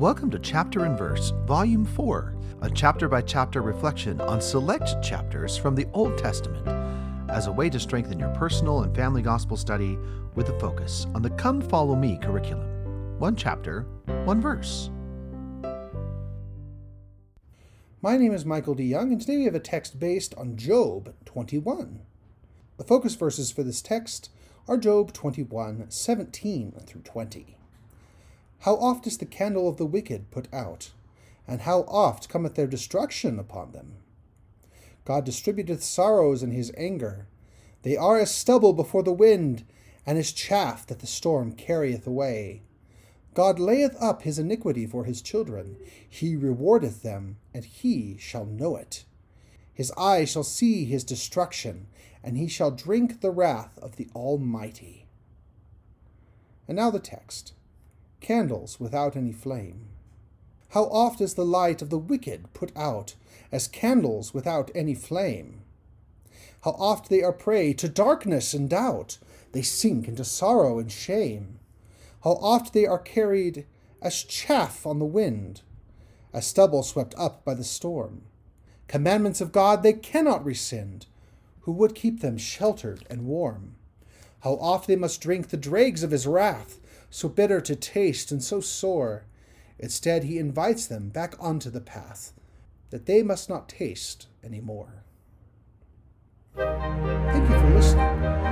Welcome to Chapter and Verse, Volume 4, a chapter by chapter reflection on select chapters from the Old Testament as a way to strengthen your personal and family gospel study with a focus on the Come Follow Me curriculum. One chapter, one verse. My name is Michael D. Young, and today we have a text based on Job 21. The focus verses for this text are Job 21 17 through 20. How oft is the candle of the wicked put out, and how oft cometh their destruction upon them? God distributeth sorrows in his anger. They are as stubble before the wind, and as chaff that the storm carrieth away. God layeth up his iniquity for his children. He rewardeth them, and he shall know it. His eye shall see his destruction, and he shall drink the wrath of the Almighty. And now the text candles without any flame. How oft is the light of the wicked put out, as candles without any flame? How oft they are prey to darkness and doubt, they sink into sorrow and shame. How oft they are carried as chaff on the wind, as stubble swept up by the storm. Commandments of God they cannot rescind, who would keep them sheltered and warm. How oft they must drink the dregs of his wrath, so bitter to taste and so sore. Instead, he invites them back onto the path that they must not taste any more. Thank you for listening.